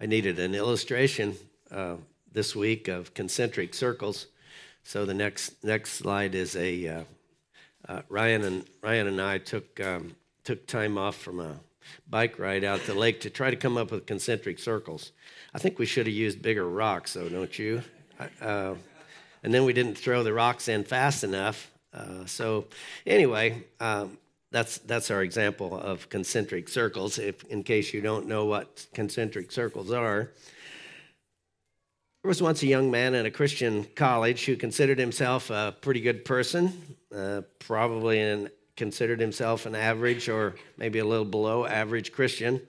I needed an illustration uh, this week of concentric circles. So the next next slide is a uh, uh, Ryan and Ryan and I took um, took time off from a bike ride out the lake to try to come up with concentric circles. I think we should have used bigger rocks, though, don't you? Uh, and then we didn't throw the rocks in fast enough. Uh, so anyway, um, that's that's our example of concentric circles. If in case you don't know what concentric circles are. There was once a young man in a Christian college who considered himself a pretty good person, uh, probably an, considered himself an average or maybe a little below average Christian.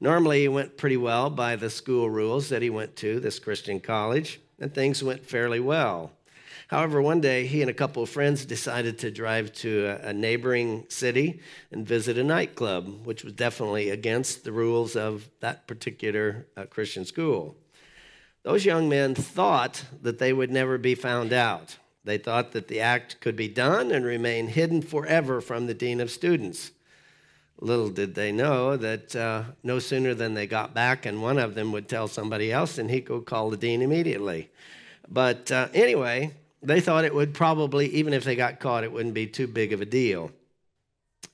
Normally, he went pretty well by the school rules that he went to, this Christian college, and things went fairly well. However, one day he and a couple of friends decided to drive to a, neighboring city and visit a nightclub, which was definitely against the rules of that particular uh, Christian school. Those young men thought that they would never be found out. They thought that the act could be done and remain hidden forever from the dean of students. Little did they know that uh, no sooner than they got back, and one of them would tell somebody else, and he'd call the dean immediately. But uh, anyway, they thought it would probably, even if they got caught, it wouldn't be too big of a deal.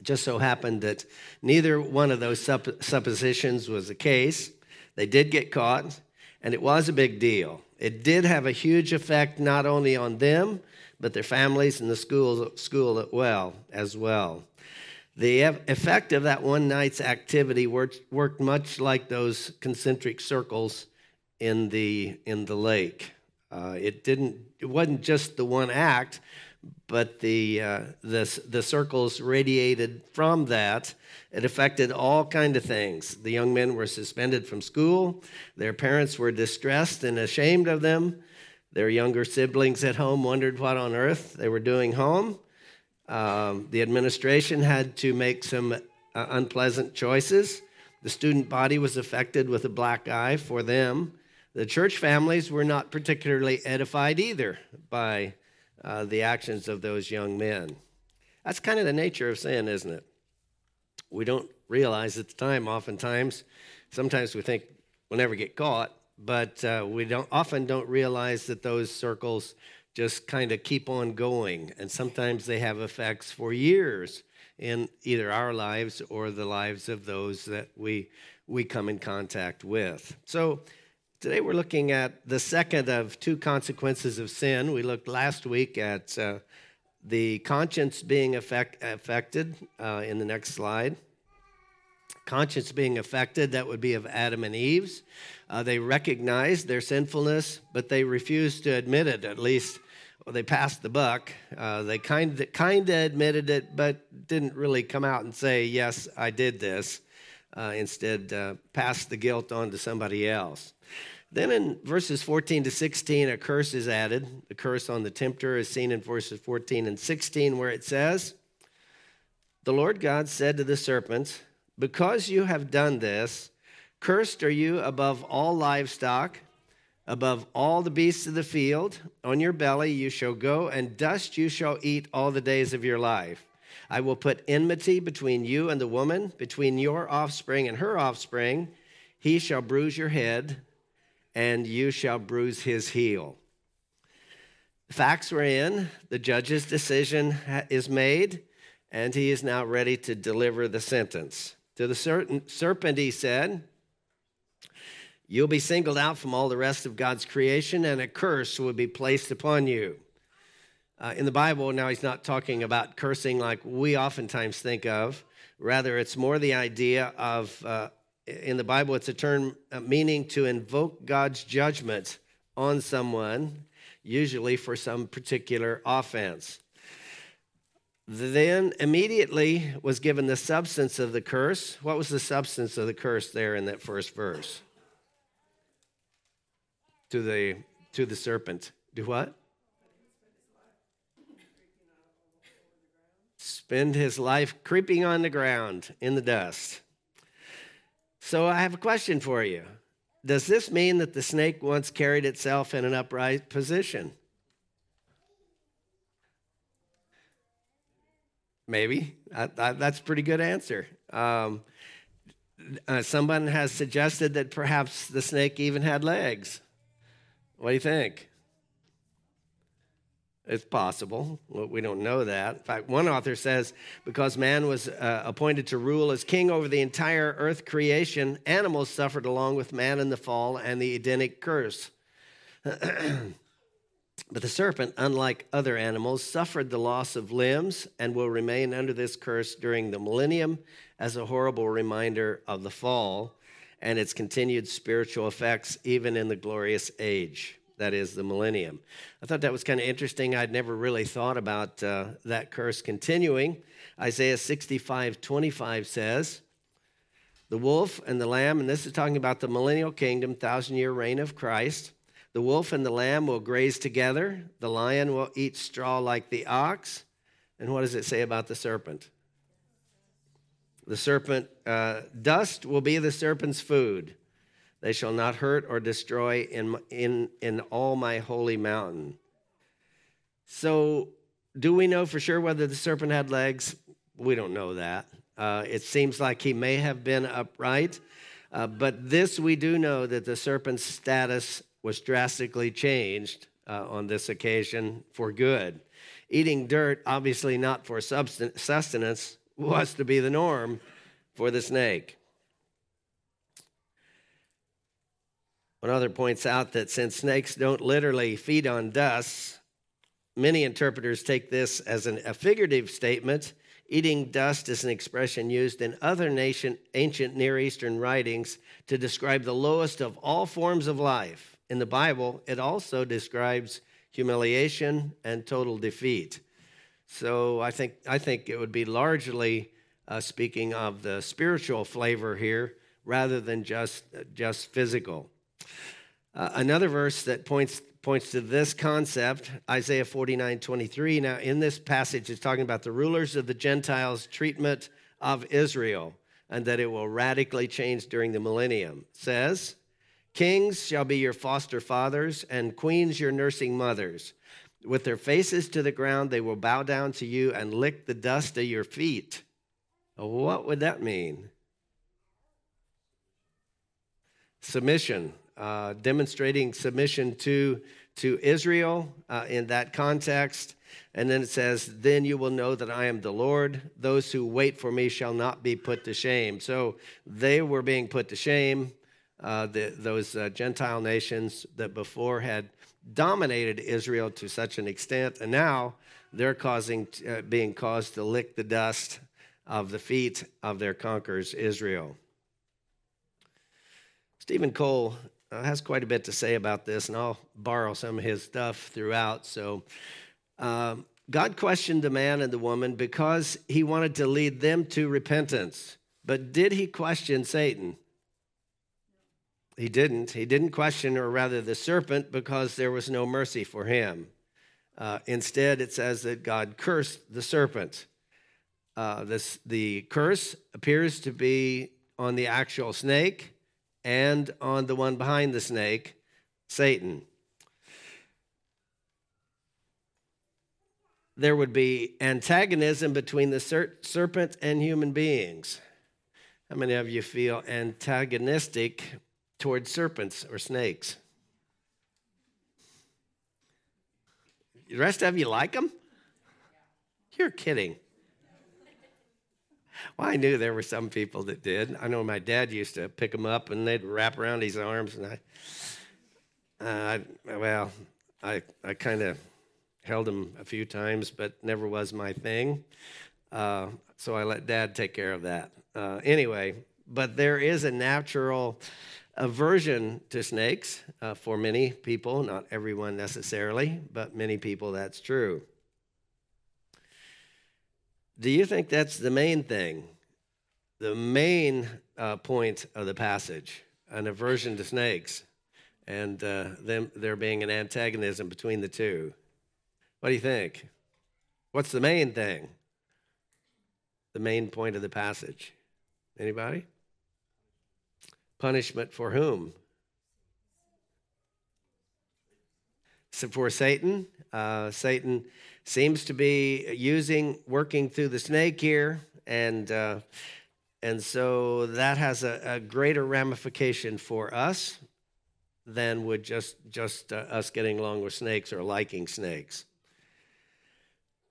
It just so happened that neither one of those suppositions was the case. They did get caught, and it was a big deal. It did have a huge effect not only on them, but their families and the school, school well, as well. The effect of that one night's activity worked, worked much like those concentric circles in the, in the lake. Uh, it didn't. It wasn't just the one act, but the, uh, the the circles radiated from that it affected all kind of things. The young men were suspended from school. Their parents were distressed and ashamed of them. Their younger siblings at home wondered what on earth they were doing home. Um, the administration had to make some uh, unpleasant choices. The student body was affected with a black eye for them. The church families were not particularly edified either by uh, the actions of those young men. That's kind of the nature of sin, isn't it? we don't realize at the time, oftentimes. Sometimes we think we'll never get caught, but uh, we don't often don't realize that those circles just kind of keep on going, and sometimes they have effects for years in either our lives or the lives of those that we we come in contact with. So today we're looking at the second of two consequences of sin. We looked last week at uh, the conscience being affect, affected uh, in the next slide. Conscience being affected, that would be of Adam and Eve's. Uh, they recognized their sinfulness, but they refused to admit it. At least well, they passed the buck. Uh, they kind of, kind of admitted it, but didn't really come out and say, Yes, I did this. Uh, instead, uh, passed the guilt on to somebody else. Then in verses 14 to 16, a curse is added. The curse on the tempter is seen in verses 14 and 16, where it says, The Lord God said to the serpent, Because you have done this, cursed are you above all livestock, above all the beasts of the field. On your belly you shall go, and dust you shall eat all the days of your life. I will put enmity between you and the woman, between your offspring and her offspring. He shall bruise your head and you shall bruise his heel. The facts were in, the judge's decision is made, and he is now ready to deliver the sentence. To the serpent, he said, You'll be singled out from all the rest of God's creation, and a curse will be placed upon you. Uh, in the Bible, now he's not talking about cursing like we oftentimes think of. Rather, it's more the idea of uh, in the Bible, it's a term uh, meaning to invoke God's judgment on someone, usually for some particular offense. Then immediately was given the substance of the curse. What was the substance of the curse there in that first verse? To the to the serpent. Do what? Spend his life creeping on the ground in the dust. So I have a question for you. Does this mean that the snake once carried itself in an upright position? Maybe. I, I, that's a pretty good answer. Um, uh, someone has suggested that perhaps the snake even had legs. What do you think? It's possible. Well, we don't know that. In fact, one author says because man was uh, appointed to rule as king over the entire earth creation, animals suffered along with man in the fall and the Edenic curse. But the serpent, unlike other animals, suffered the loss of limbs and will remain under this curse during the millennium as a horrible reminder of the fall and its continued spiritual effects, even in the glorious age that is the millennium. I thought that was kind of interesting. I'd never really thought about uh, that curse continuing. Isaiah 65 25 says, The wolf and the lamb, and this is talking about the millennial kingdom, thousand year reign of Christ. The wolf and the lamb will graze together. The lion will eat straw like the ox. And what does it say about the serpent? The serpent, uh, dust will be the serpent's food. They shall not hurt or destroy in, in, in all my holy mountain. So, do we know for sure whether the serpent had legs? We don't know that. Uh, it seems like he may have been upright. Uh, but this we do know that the serpent's status was drastically changed uh, on this occasion for good. Eating dirt, obviously not for sustenance, was to be the norm for the snake. One other points out that since snakes don't literally feed on dust, many interpreters take this as an, a figurative statement. Eating dust is an expression used in other nation, ancient Near Eastern writings to describe the lowest of all forms of life in the Bible, it also describes humiliation and total defeat. So I think, I think it would be largely uh, speaking of the spiritual flavor here rather than just, just physical. Uh, another verse that points, points to this concept, Isaiah 49 23. Now, in this passage, it's talking about the rulers of the Gentiles' treatment of Israel and that it will radically change during the millennium. It says, Kings shall be your foster fathers, and queens your nursing mothers. With their faces to the ground, they will bow down to you and lick the dust of your feet. What would that mean? Submission, uh, demonstrating submission to, to Israel uh, in that context. And then it says, Then you will know that I am the Lord. Those who wait for me shall not be put to shame. So they were being put to shame uh, the, those uh, Gentile nations that before had dominated Israel to such an extent, and now they're causing, uh, being caused to lick the dust of the feet of their conquerors, Israel. Steven Cole uh, has quite a bit to say about this, and I'll borrow some of his stuff throughout. So, um, God questioned the man and the woman because he wanted to lead them to repentance. But did he question Satan? He didn't. He didn't question, or rather, the serpent, because there was no mercy for him. Uh, instead, it says that God cursed the serpent. Uh, this, the curse appears to be on the actual snake and on the one behind the snake, Satan. There would be antagonism between the ser- serpent and human beings. How many of you feel antagonistic towards serpents or snakes. The rest of you like them? You're kidding. Well, I knew there were some people that did. I know my dad used to pick them up and they'd wrap around his arms, and I, uh, I well, I I kind of held them a few times, but never was my thing. Uh, so I let dad take care of that. Uh, anyway, but there is a natural aversion to snakes uh, for many people, not everyone necessarily, but many people that's true. Do you think that's the main thing? The main uh, point of the passage an aversion to snakes and uh, them, there being an antagonism between the two. What do you think? What's the main thing? The main point of the passage? Anybody? Punishment for whom? So for Satan. Uh, Satan seems to be using, working through the snake here, and uh, and so that has a, a greater ramification for us than would just, just uh, us getting along with snakes or liking snakes.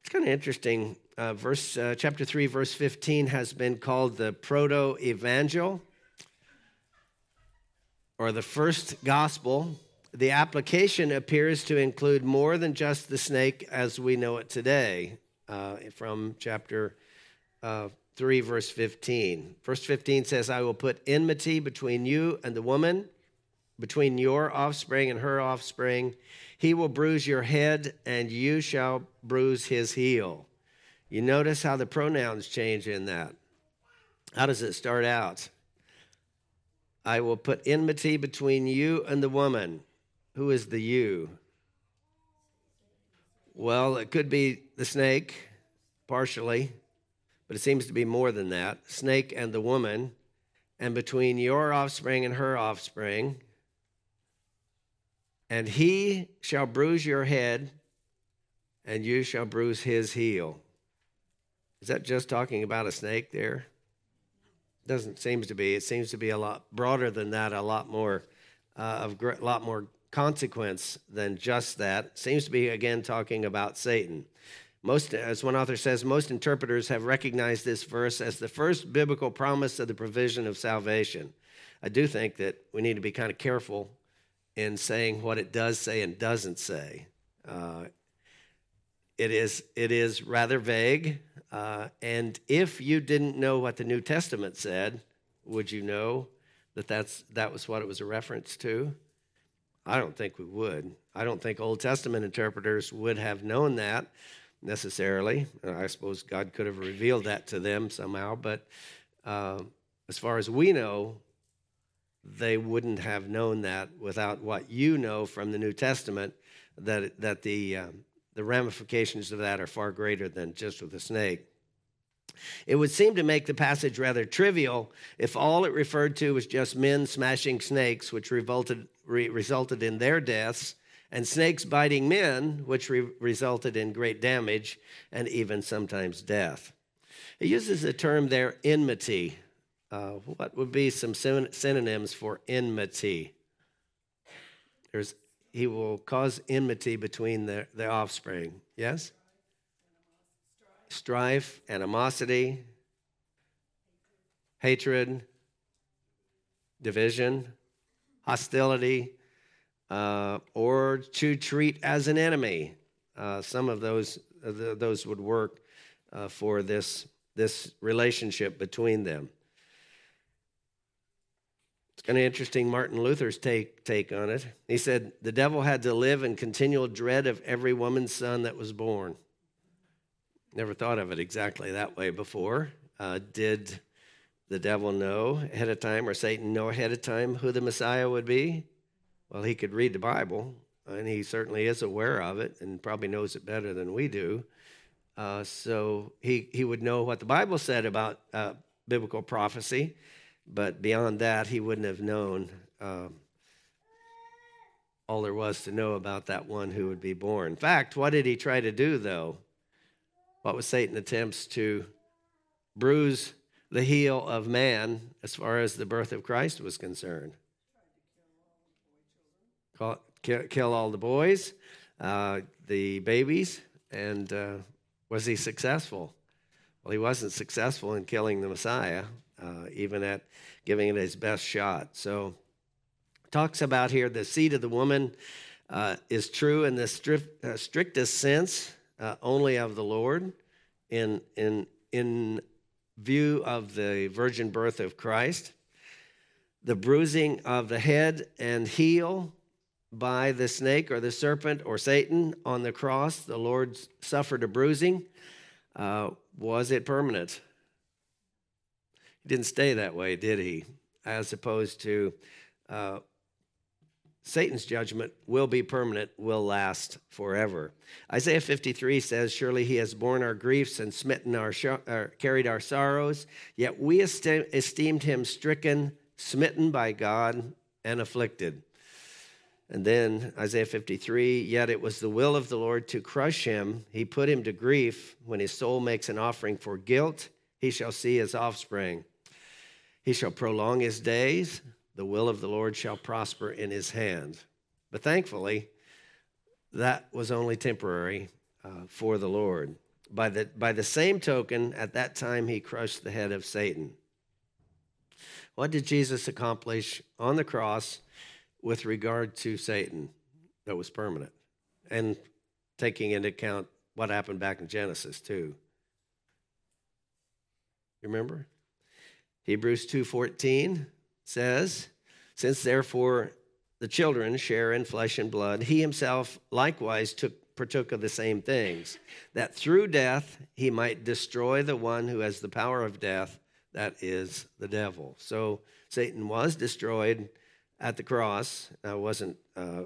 It's kind of interesting. Uh, verse uh, chapter 3 verse 15 has been called the proto evangel or the first gospel the application appears to include more than just the snake as we know it today uh, from chapter uh, 3, verse 15. Verse 15 says, I will put enmity between you and the woman, between your offspring and her offspring. He will bruise your head, and you shall bruise his heel. You notice how the pronouns change in that. How does it start out? I will put enmity between you and the woman. Who is the you? Well, it could be the snake, partially, but it seems to be more than that. Snake and the woman, and between your offspring and her offspring. And he shall bruise your head, and you shall bruise his heel. Is that just talking about a snake there? Doesn't seem to be. It seems to be a lot broader than that, a lot more uh, of a lot more consequence than just that. Seems to be, again, talking about Satan. Most, as one author says, most interpreters have recognized this verse as the first biblical promise of the provision of salvation. I do think that we need to be kind of careful in saying what it does say and doesn't say. Uh, it is it is rather vague, uh, and if you didn't know what the New Testament said, would you know that that's that was what it was a reference to? I don't think we would. I don't think Old Testament interpreters would have known that necessarily. I suppose God could have revealed that to them somehow, but uh, as far as we know, they wouldn't have known that without what you know from the New Testament, that, that the, um, the ramifications of that are far greater than just with a snake. It would seem to make the passage rather trivial if all it referred to was just men smashing snakes, which resulted, re- resulted in their deaths, and snakes biting men, which re- resulted in great damage and even sometimes death. He uses the term there, enmity. Uh, what would be some synonyms for enmity? There's, he will cause enmity between the, the offspring. Yes? Strife, animosity, hatred, division, hostility, uh, or to treat as an enemy. Uh, some of those uh, those would work uh, for this this relationship between them. It's kind of interesting. Martin Luther's take take on it. He said the devil had to live in continual dread of every woman's son that was born. Never thought of it exactly that way before. Uh, did the devil know ahead of time, or Satan know ahead of time who the Messiah would be? Well, he could read the Bible, and he certainly is aware of it and probably knows it better than we do. Uh, so he, he would know what the Bible said about uh, biblical prophecy, but beyond that, he wouldn't have known uh, all there was to know about that one who would be born. In fact, what did he try to do, though? What was Satan attempts to bruise the heel of man as far as the birth of Christ was concerned? Kill all the boys, uh, the babies, and uh, was he successful? Well, he wasn't successful in killing the Messiah, uh, even at giving it his best shot. So, talks about here the seed of the woman uh, is true in the uh, strictest sense uh, only of the Lord in, in, in view of the virgin birth of Christ. The bruising of the head and heel by the snake or the serpent or Satan on the cross, the Lord suffered a bruising. Uh, was it permanent? He didn't stay that way, did he? As opposed to uh, Satan's judgment will be permanent, will last forever. Isaiah 53 says, Surely he has borne our griefs and smitten our, uh, carried our sorrows, yet we esteemed him stricken, smitten by God, and afflicted. And then Isaiah 53, yet it was the will of the Lord to crush him. He put him to grief. When his soul makes an offering for guilt, he shall see his offspring. He shall prolong his days, the will of the Lord shall prosper in his hand. But thankfully, that was only temporary uh, for the Lord. By the, by the same token, at that time, he crushed the head of Satan. What did Jesus accomplish on the cross with regard to Satan that was permanent? And taking into account what happened back in Genesis, too. You Remember? Hebrews 2:14 says, "Since therefore the children share in flesh and blood, he himself likewise took partook of the same things, that through death he might destroy the one who has the power of death, that is the devil." So Satan was destroyed at the cross. Now, wasn't uh,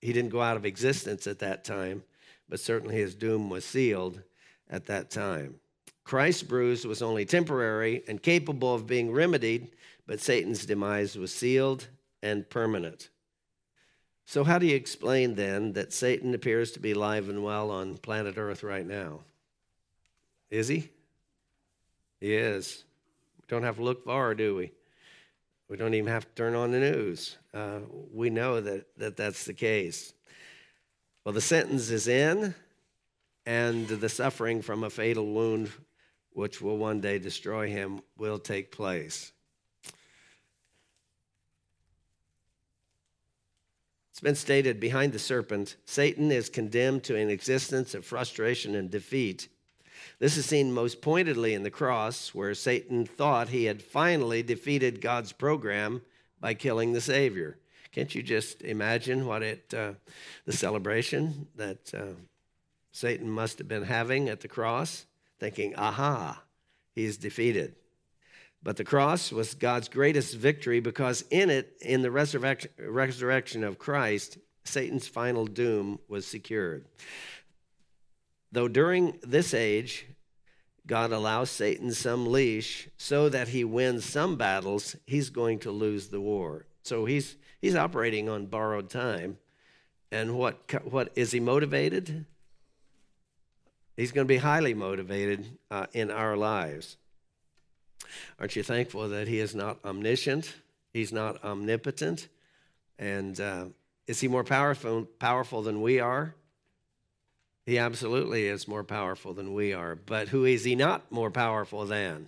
he didn't go out of existence at that time, but certainly his doom was sealed at that time. Christ's bruise was only temporary and capable of being remedied, but Satan's demise was sealed and permanent. So, how do you explain then that Satan appears to be alive and well on planet Earth right now? Is he? He is. We don't have to look far, do we? We don't even have to turn on the news. Uh, we know that, that that's the case. Well, the sentence is in, and the suffering from a fatal wound, which will one day destroy him, will take place. It's been stated behind the serpent, Satan is condemned to an existence of frustration and defeat this is seen most pointedly in the cross, where Satan thought he had finally defeated God's program by killing the Savior. Can't you just imagine what it, uh, the celebration that uh, Satan must have been having at the cross, thinking, aha, he's defeated. But the cross was God's greatest victory because in it, in the resurrection, of Christ, Satan's final doom was secured. Though during this age, God allows Satan some leash so that he wins some battles, he's going to lose the war. So he's, he's operating on borrowed time. And what, what is he motivated? He's going to be highly motivated uh, in our lives. Aren't you thankful that he is not omniscient? He's not omnipotent. And uh, is he more powerful, powerful than we are? He absolutely is more powerful than we are. But who is he not more powerful than?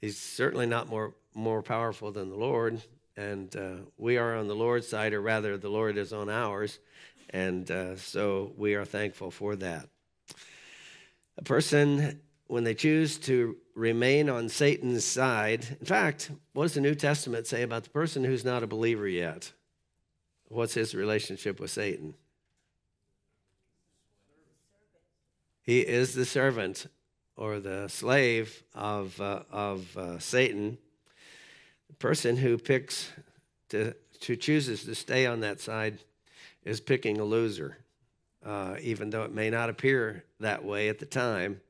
He's certainly not more, more powerful than the Lord. And uh, we are on the Lord's side, or rather, the Lord is on ours. And uh, so we are thankful for that. A person, when they choose to remain on Satan's side, in fact, what does the New Testament say about the person who's not a believer yet? What's his relationship with Satan? He is the servant or the slave of, uh, of uh, Satan. The person who picks to, who chooses to stay on that side is picking a loser, uh, even though it may not appear that way at the time.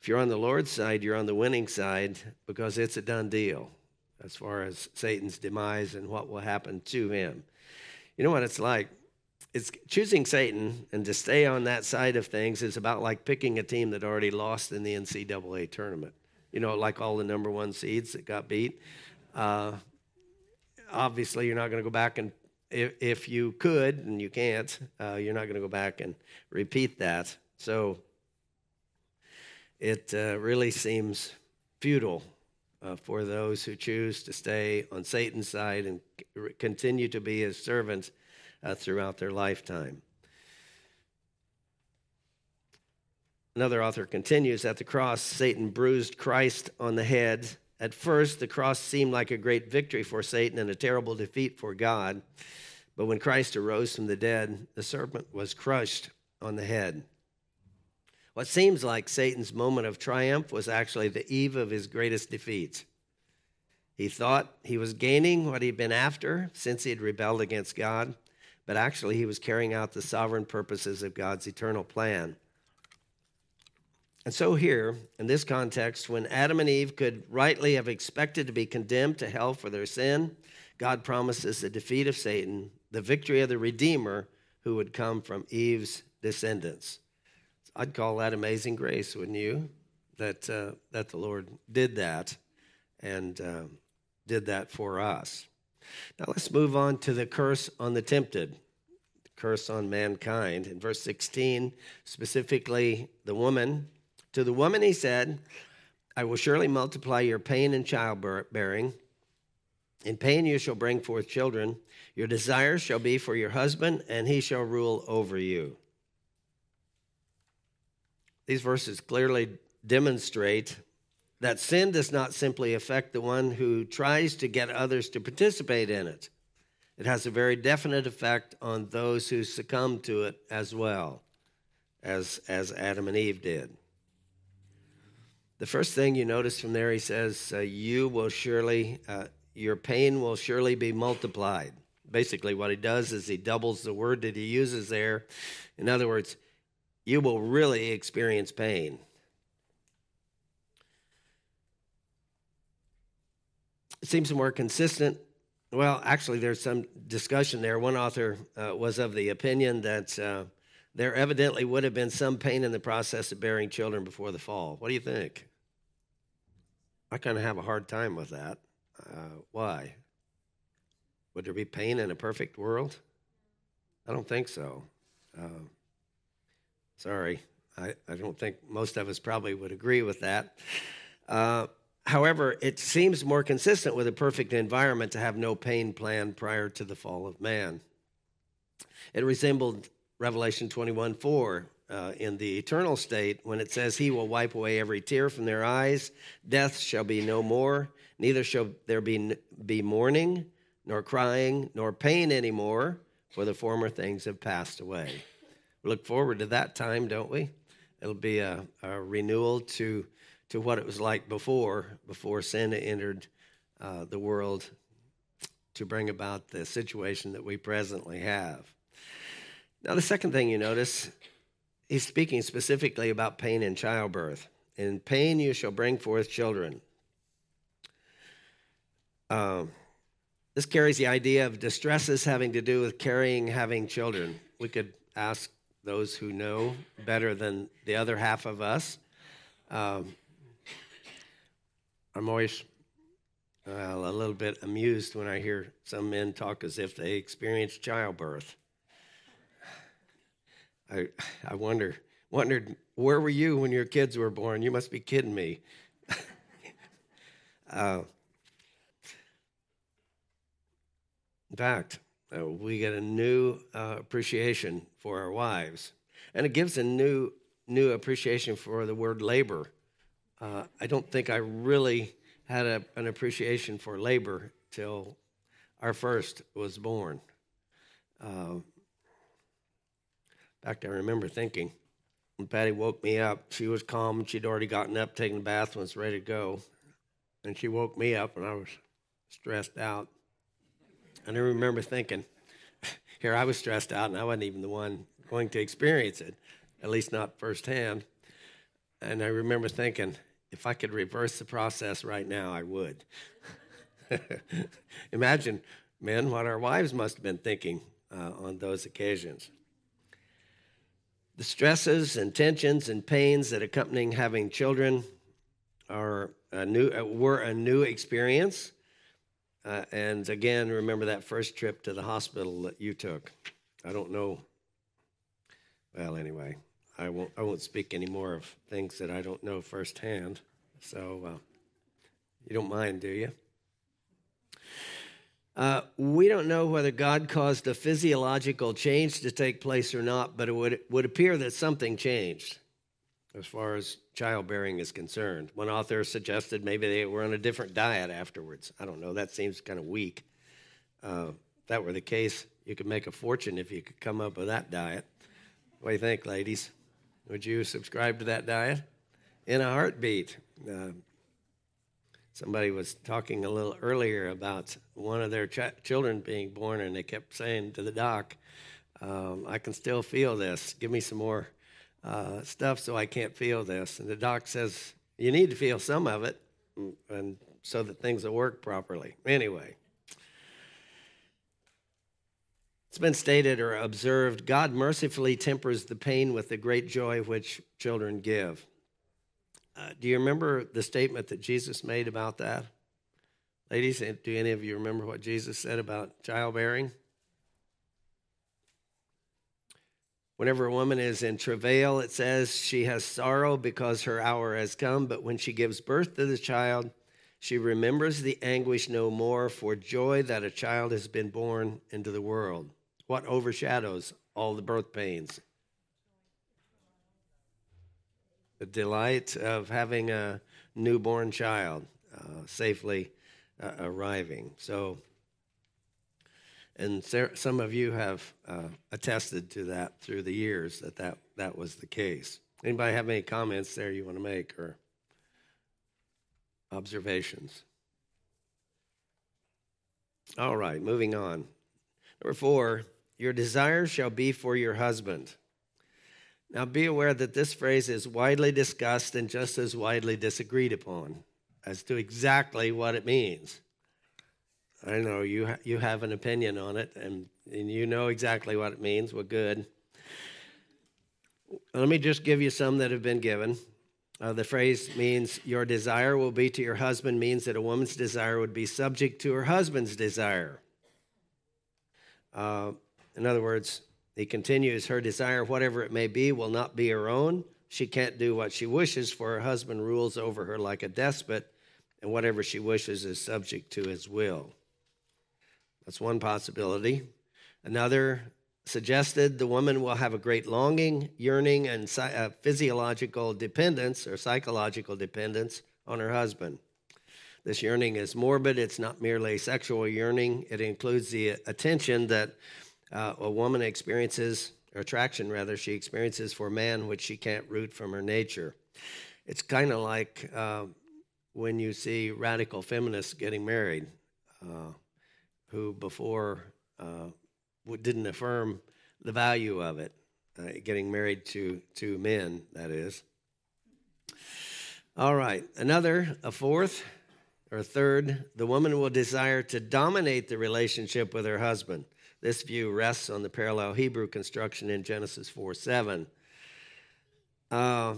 If you're on the Lord's side, you're on the winning side because it's a done deal as far as Satan's demise and what will happen to him. You know what it's like? it's choosing Satan and to stay on that side of things is about like picking a team that already lost in the NCAA tournament. You know, like all the number one seeds that got beat. Uh, obviously, you're not going to go back and if, if, you could and you can't, uh, you're not going to go back and repeat that. So it uh, really seems futile uh, for those who choose to stay on Satan's side and continue to be his servants uh, throughout their lifetime. Another author continues at the cross, Satan bruised Christ on the head. At first, the cross seemed like a great victory for Satan and a terrible defeat for God. But when Christ arose from the dead, the serpent was crushed on the head. What seems like Satan's moment of triumph was actually the eve of his greatest defeat. He thought he was gaining what he'd been after since he had rebelled against God but actually he was carrying out the sovereign purposes of God's eternal plan. And so, here, in this context, when Adam and Eve could rightly have expected to be condemned to hell for their sin, God promises the defeat of Satan, the victory of the Redeemer who would come from Eve's descendants. I'd call that amazing grace, wouldn't you? That, uh, that the Lord did that. and uh, did that for us. Now let's move on to the curse on the tempted, the curse on mankind. In verse 16, specifically the woman, to the woman he said, I will surely multiply your pain and childbearing. In pain you shall bring forth children. Your desire shall be for your husband, and he shall rule over you. These verses clearly demonstrate that sin does not simply affect the one who tries to get others to participate in it. It has a very definite effect on those who succumb to it as well, as, as Adam and Eve did. The first thing you notice from there, he says, uh, You will surely, uh, your pain will surely be multiplied. Basically, what he does is he doubles the word that he uses there. In other words, you will really experience pain. It seems more consistent. Well, actually, there's some discussion there. One author uh, was of the opinion that uh, there evidently would have been some pain in the process of bearing children before the fall. What do you think? I kind of have a hard time with that. Uh, why? Would there be pain in a perfect world? I don't think so. Uh, sorry, I, I, don't think most of us probably would agree with that. Uh, However, it seems more consistent with a perfect environment to have no pain planned prior to the fall of man. It resembled Revelation 21 4 uh, in the eternal state when it says, He will wipe away every tear from their eyes. Death shall be no more, neither shall there be, be mourning, nor crying, nor pain anymore, for the former things have passed away. Look forward to that time, don't we? It'll be a, a renewal to to what it was like before, before sin entered uh, the world to bring about the situation that we presently have. Now, the second thing you notice, he's speaking specifically about pain in childbirth. In pain you shall bring forth children. Um, this carries the idea of distresses having to do with carrying, having children. We could ask those who know better than the other half of us. Um, I'm always well, a little bit amused when I hear some men talk as if they experienced childbirth. I, I wonder, wondered, where were you when your kids were born? You must be kidding me. uh, in fact, uh, we get a new uh, appreciation for our wives, and it gives a new new appreciation for the word labor uh, I don't think I really had a, an appreciation for labor till our first was born. Uh, in fact, I remember thinking when Patty woke me up, she was calm. She'd already gotten up, taken a bath, and was ready to go. And she woke me up, and I was stressed out. And I remember thinking, here I was stressed out, and I wasn't even the one going to experience it, at least not firsthand. And I remember thinking, if I could reverse the process right now, I would. Imagine, men, what our wives must have been thinking uh, on those occasions. The stresses and tensions and pains that accompany having children are a new, uh, were a new experience. Uh, and again, remember that first trip to the hospital that you took. I don't know. Well, anyway, I won't, I won't speak any more of things that I don't know firsthand. So uh, you don't mind, do you? Uh, we don't know whether God caused a physiological change to take place or not, but it would, would appear that something changed as far as childbearing is concerned. One author suggested maybe they were on a different diet afterwards. I don't know. That seems kind of weak. Uh, if that were the case, you could make a fortune if you could come up with that diet. What do you think, ladies? Would you subscribe to that diet? In a heartbeat. Uh, somebody was talking a little earlier about one of their ch- children being born, and they kept saying to the doc, um, I can still feel this. Give me some more uh, stuff so I can't feel this. And the doc says, You need to feel some of it, and so that things will work properly. Anyway, it's been stated or observed God mercifully tempers the pain with the great joy which children give. Uh, do you remember the statement that Jesus made about that? Ladies, do any of you remember what Jesus said about childbearing? Whenever a woman is in travail, it says she has sorrow because her hour has come, but when she gives birth to the child, she remembers the anguish no more for joy that a child has been born into the world. What overshadows all the birth pains? The delight of having a newborn child uh, safely uh, arriving. So, and some of you have uh, attested to that through the years that, that that was the case. Anybody have any comments there you want to make or observations? All right, moving on. Number four, your desire shall be for your husband. Now be aware that this phrase is widely discussed and just as widely disagreed upon as to exactly what it means. I know you, ha- you have an opinion on it and, and you know exactly what it means. Well, good. Let me just give you some that have been given. Uh, the phrase means your desire will be to your husband, means that a woman's desire would be subject to her husband's desire. Uh, in other words, he continues, her desire, whatever it may be, will not be her own. She can't do what she wishes, for her husband rules over her like a despot, and whatever she wishes is subject to his will. That's one possibility. Another suggested the woman will have a great longing, yearning, and uh, physiological dependence or psychological dependence on her husband. This yearning is morbid, it's not merely sexual yearning, it includes the attention that uh, a woman experiences or attraction rather, she experiences for a man which she can't root from her nature. It's kind of like uh, when you see radical feminists getting married, uh, who before uh, didn't affirm the value of it, uh, getting married to, to men, that is. All right, another, a fourth or third, the woman will desire to dominate the relationship with her husband. This view rests on the parallel Hebrew construction in Genesis 4 7. Uh,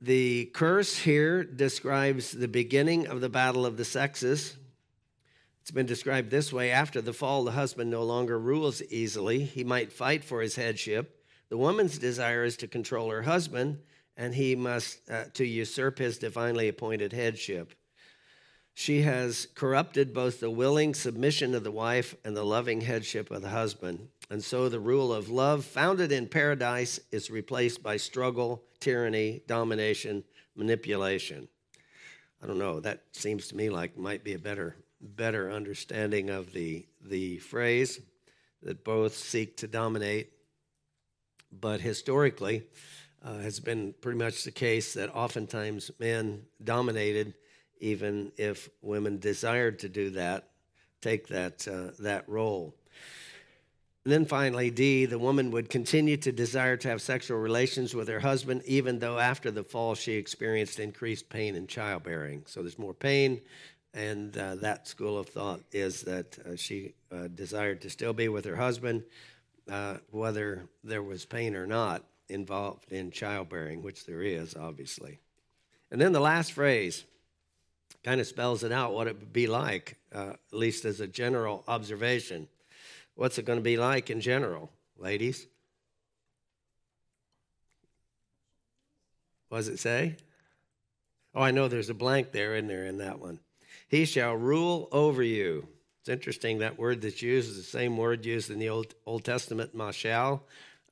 the curse here describes the beginning of the battle of the sexes. It's been described this way after the fall, the husband no longer rules easily. He might fight for his headship. The woman's desire is to control her husband, and he must uh, to usurp his divinely appointed headship. She has corrupted both the willing submission of the wife and the loving headship of the husband. And so the rule of love founded in paradise is replaced by struggle, tyranny, domination, manipulation. I don't know, that seems to me like might be a better better understanding of the the phrase that both seek to dominate but historically uh, has been pretty much the case that oftentimes men dominated even if women desired to do that, take that, uh, that role. And then finally, D, the woman would continue to desire to have sexual relations with her husband, even though after the fall she experienced increased pain in childbearing. So there's more pain, and uh, that school of thought is that uh, she uh, desired to still be with her husband, uh, whether there was pain or not involved in childbearing, which there is, obviously. And then the last phrase kind of spells it out what it would be like, uh, at least as a general observation. What's it going to be like in general, ladies? What does it say? Oh, I know there's a blank there in there in that one. He shall rule over you. It's interesting that word that's used is the same word used in the Old, Old Testament, mashal,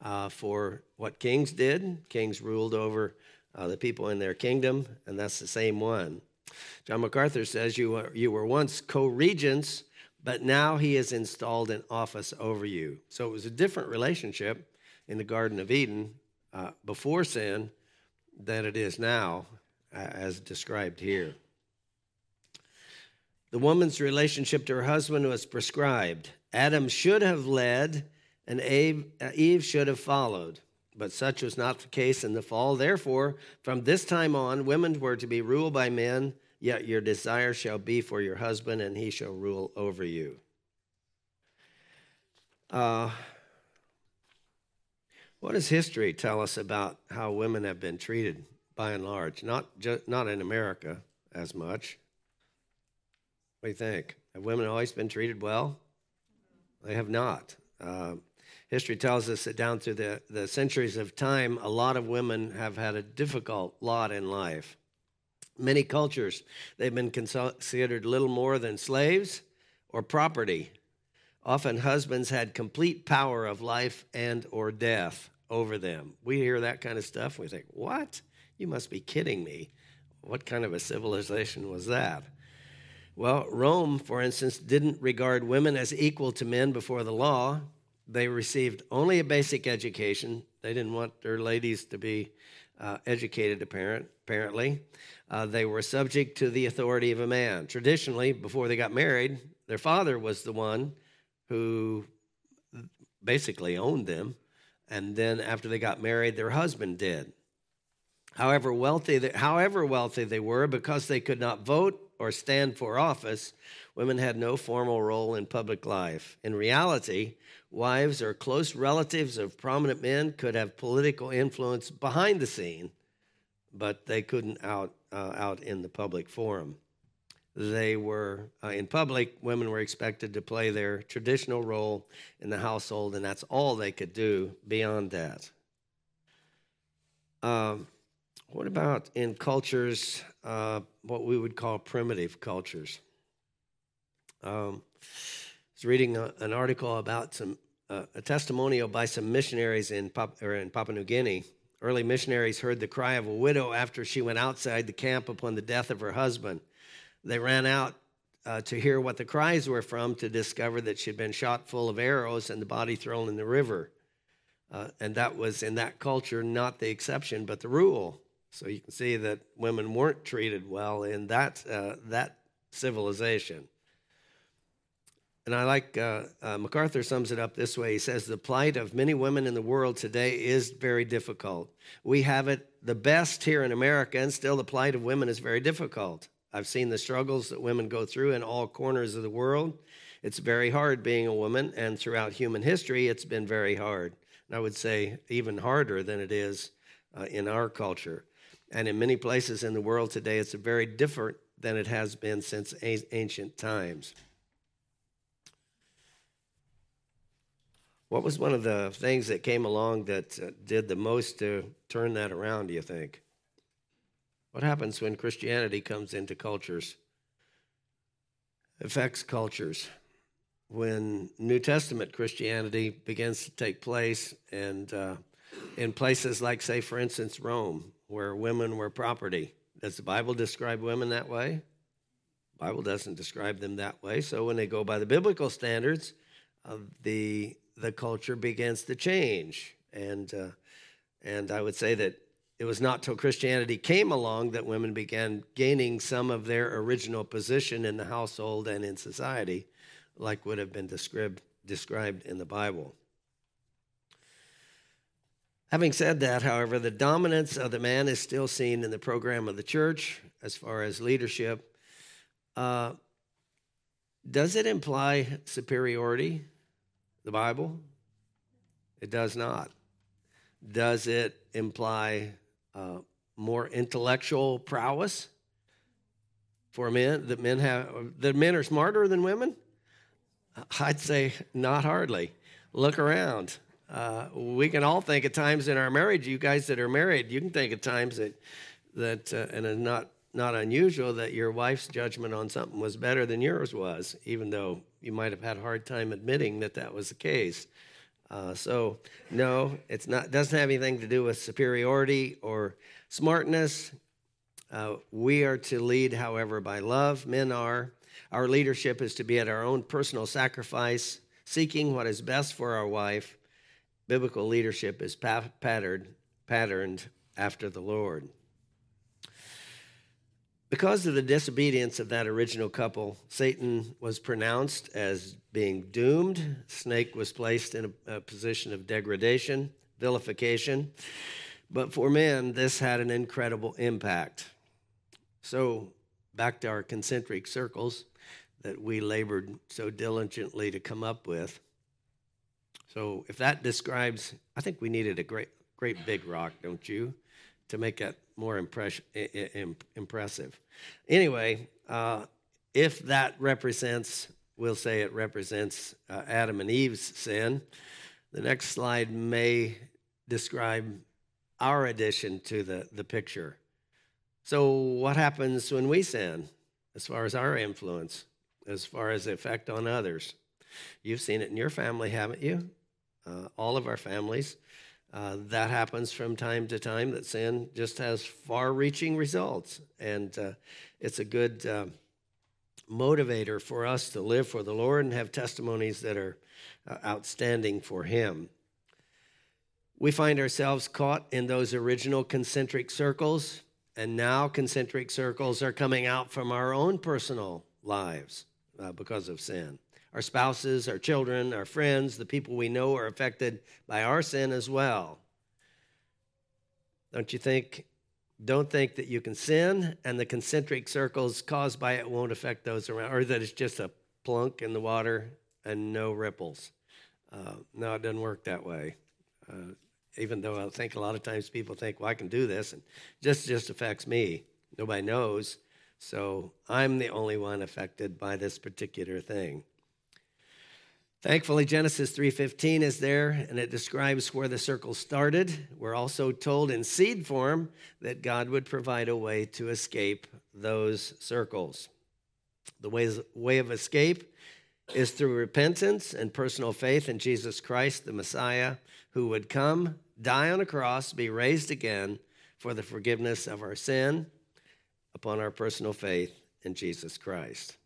uh, for what kings did. Kings ruled over uh, the people in their kingdom, and that's the same one. John MacArthur says you were, you were once co regents, but now he is installed in office over you. So it was a different relationship in the Garden of Eden uh, before sin than it is now, uh, as described here. The woman's relationship to her husband was prescribed. Adam should have led, and uh, Eve should have followed. But such was not the case in the fall. Therefore, from this time on, women were to be ruled by men Yet your desire shall be for your husband, and he shall rule over you. Uh, what does history tell us about how women have been treated by and large? Not, just, not in America as much. What do you think? Have women always been treated well? They have not. Uh, history tells us that down through the, the centuries of time, a lot of women have had a difficult lot in life. Many cultures, they've been considered little more than slaves or property. Often husbands had complete power of life and or death over them. We hear that kind of stuff, we think, "What? You must be kidding me. What kind of a civilization was that?" Well, Rome, for instance, didn't regard women as equal to men before the law. They received only a basic education. They didn't want their ladies to be uh, educated, apparent, apparently. Uh, they were subject to the authority of a man. Traditionally, before they got married, their father was the one who basically owned them. And then after they got married, their husband did. However wealthy, however wealthy they were, because they could not vote or stand for office, women had no formal role in public life. In reality, wives or close relatives of prominent men could have political influence behind the scene, but they couldn't out uh, out in the public forum. They were uh, in public. Women were expected to play their traditional role in the household, and that's all they could do. Beyond that, um, what about in cultures, uh, what we would call primitive cultures? Um, I was reading a, an article about some uh, a testimonial by some missionaries in, Pap- in Papua New Guinea. Early missionaries heard the cry of a widow after she went outside the camp upon the death of her husband. They ran out uh, to hear what the cries were from to discover that she'd been shot full of arrows and the body thrown in the river. Uh, and that was in that culture not the exception but the rule. So you can see that women weren't treated well in that, uh, that civilization. And I like, uh, uh, MacArthur sums it up this way. He says, The plight of many women in the world today is very difficult. We have it the best here in America, and still the plight of women is very difficult. I've seen the struggles that women go through in all corners of the world. It's very hard being a woman, and throughout human history, it's been very hard. And I would say even harder than it is uh, in our culture. And in many places in the world today, it's very different than it has been since ancient times. What was one of the things that came along that uh, did the most to turn that around, do you think? What happens when Christianity comes into cultures? Affects cultures. When New Testament Christianity begins to take place, and uh, in places like, say, for instance, Rome, where women were property, does the Bible describe women that way? The Bible doesn't describe them that way. So when they go by the biblical standards, of the the culture begins to change. And, uh, and I would say that it was not till Christianity came along that women began gaining some of their original position in the household and in society, like would have been described, described in the Bible. Having said that, however, the dominance of the man is still seen in the program of the church as far as leadership. Uh, does it imply superiority? the Bible? It does not. Does it imply uh, more intellectual prowess for men? That men have that men are smarter than women? I'd say not hardly. Look around. Uh, we can all think at times in our marriage. You guys that are married, you can think at times that that uh, and it's not not unusual that your wife's judgment on something was better than yours was, even though you might have had a hard time admitting that that was the case. Uh, so, no, it's not. Doesn't have anything to do with superiority or smartness. Uh, we are to lead, however, by love. Men are. Our leadership is to be at our own personal sacrifice, seeking what is best for our wife. Biblical leadership is patterned, patterned after the Lord. Because of the disobedience of that original couple, Satan was pronounced as being doomed. Snake was placed in a, a, position of degradation, vilification. But for men, this had an incredible impact. So, back to our concentric circles that we labored so diligently to come up with. So, if that describes, I think we needed a great, great big rock, don't you, to make it more impress- impressive. Anyway, uh, if that represents, we'll say it represents uh, Adam and Eve's sin, the next slide may describe our addition to the, the picture. So, what happens when we sin as far as our influence, as far as effect on others? You've seen it in your family, haven't you? Uh, all of our families. Uh, that happens from time to time, that sin just has far reaching results. And uh, it's a good uh, motivator for us to live for the Lord and have testimonies that are uh, outstanding for Him. We find ourselves caught in those original concentric circles, and now concentric circles are coming out from our own personal lives uh, because of sin. Our spouses, our children, our friends, the people we know are affected by our sin as well. Don't you think? Don't think that you can sin and the concentric circles caused by it won't affect those around, or that it's just a plunk in the water and no ripples. Uh, no, it doesn't work that way. Uh, even though I think a lot of times people think, well, I can do this, and just just affects me. Nobody knows, so I'm the only one affected by this particular thing. Thankfully, Genesis 3:15 is there and it describes where the circle started. We're also told in seed form that God would provide a way to escape those circles. The way of escape is through repentance and personal faith in Jesus Christ, the Messiah, who would come, die on a cross, be raised again for the forgiveness of our sin upon our personal faith in Jesus Christ.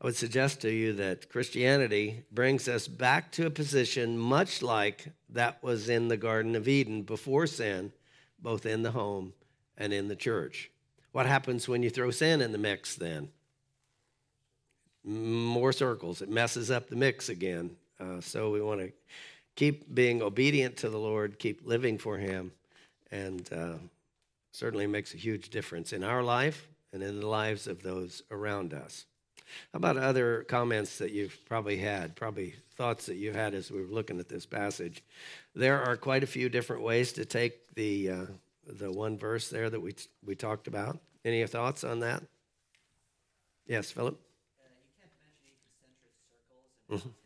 I would suggest to you that Christianity brings us back to a position much like that was in the Garden of Eden before sin, both in the home and in the church. What happens when you throw sin in the mix then? More circles. It messes up the mix again. Uh, so we want to keep being obedient to the Lord, keep living for Him, and uh, certainly makes a huge difference in our life and in the lives of those around us. How about other comments that you've probably had, probably thoughts that you had as we were looking at this passage? There are quite a few different ways to take the uh, the one verse there that we we talked about. Any thoughts on that? Yes, Philip. Uh, you kept mentioning concentric circles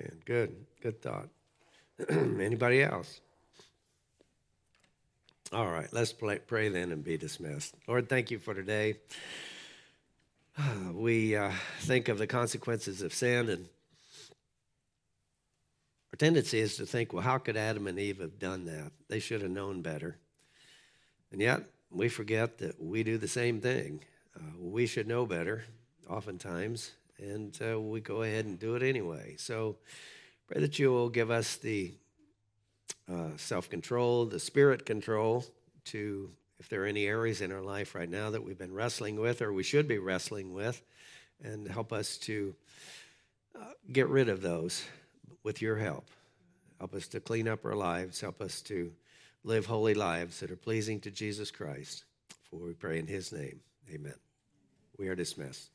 and mm-hmm. Good, good thought. Anybody else? All right, let's play, pray then and be dismissed. Lord, thank you for today. We uh, think of the consequences of sin, and our tendency is to think, well, how could Adam and Eve have done that? They should have known better. And yet, we forget that we do the same thing. Uh, we should know better, oftentimes, and uh, we go ahead and do it anyway. So, Pray that you will give us the uh, self control, the spirit control to, if there are any areas in our life right now that we've been wrestling with or we should be wrestling with, and help us to uh, get rid of those with your help. Help us to clean up our lives. Help us to live holy lives that are pleasing to Jesus Christ. For we pray in his name. Amen. We are dismissed.